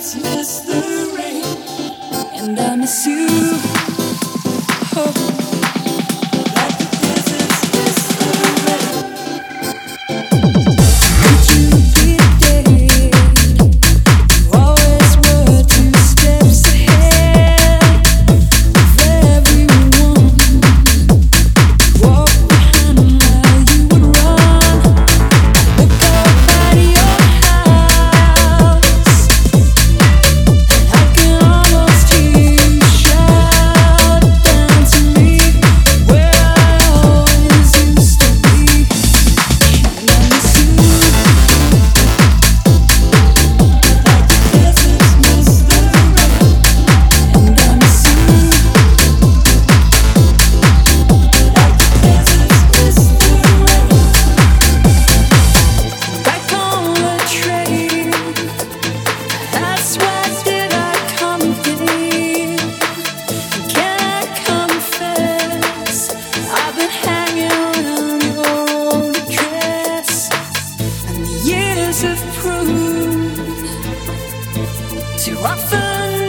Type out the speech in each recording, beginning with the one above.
deserts miss the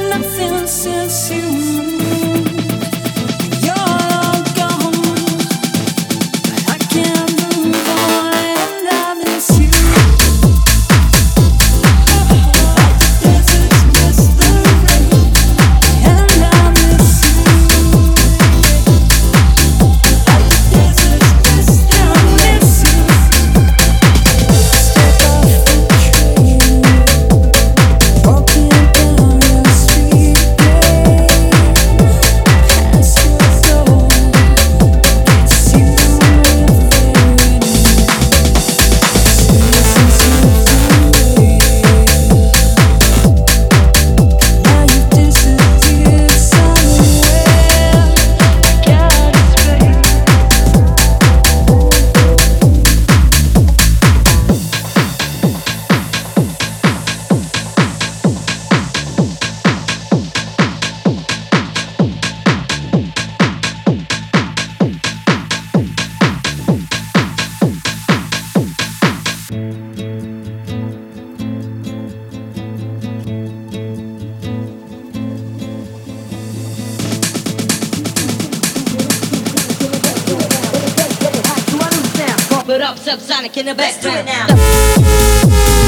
nothing since you moved. Subsonic in the background.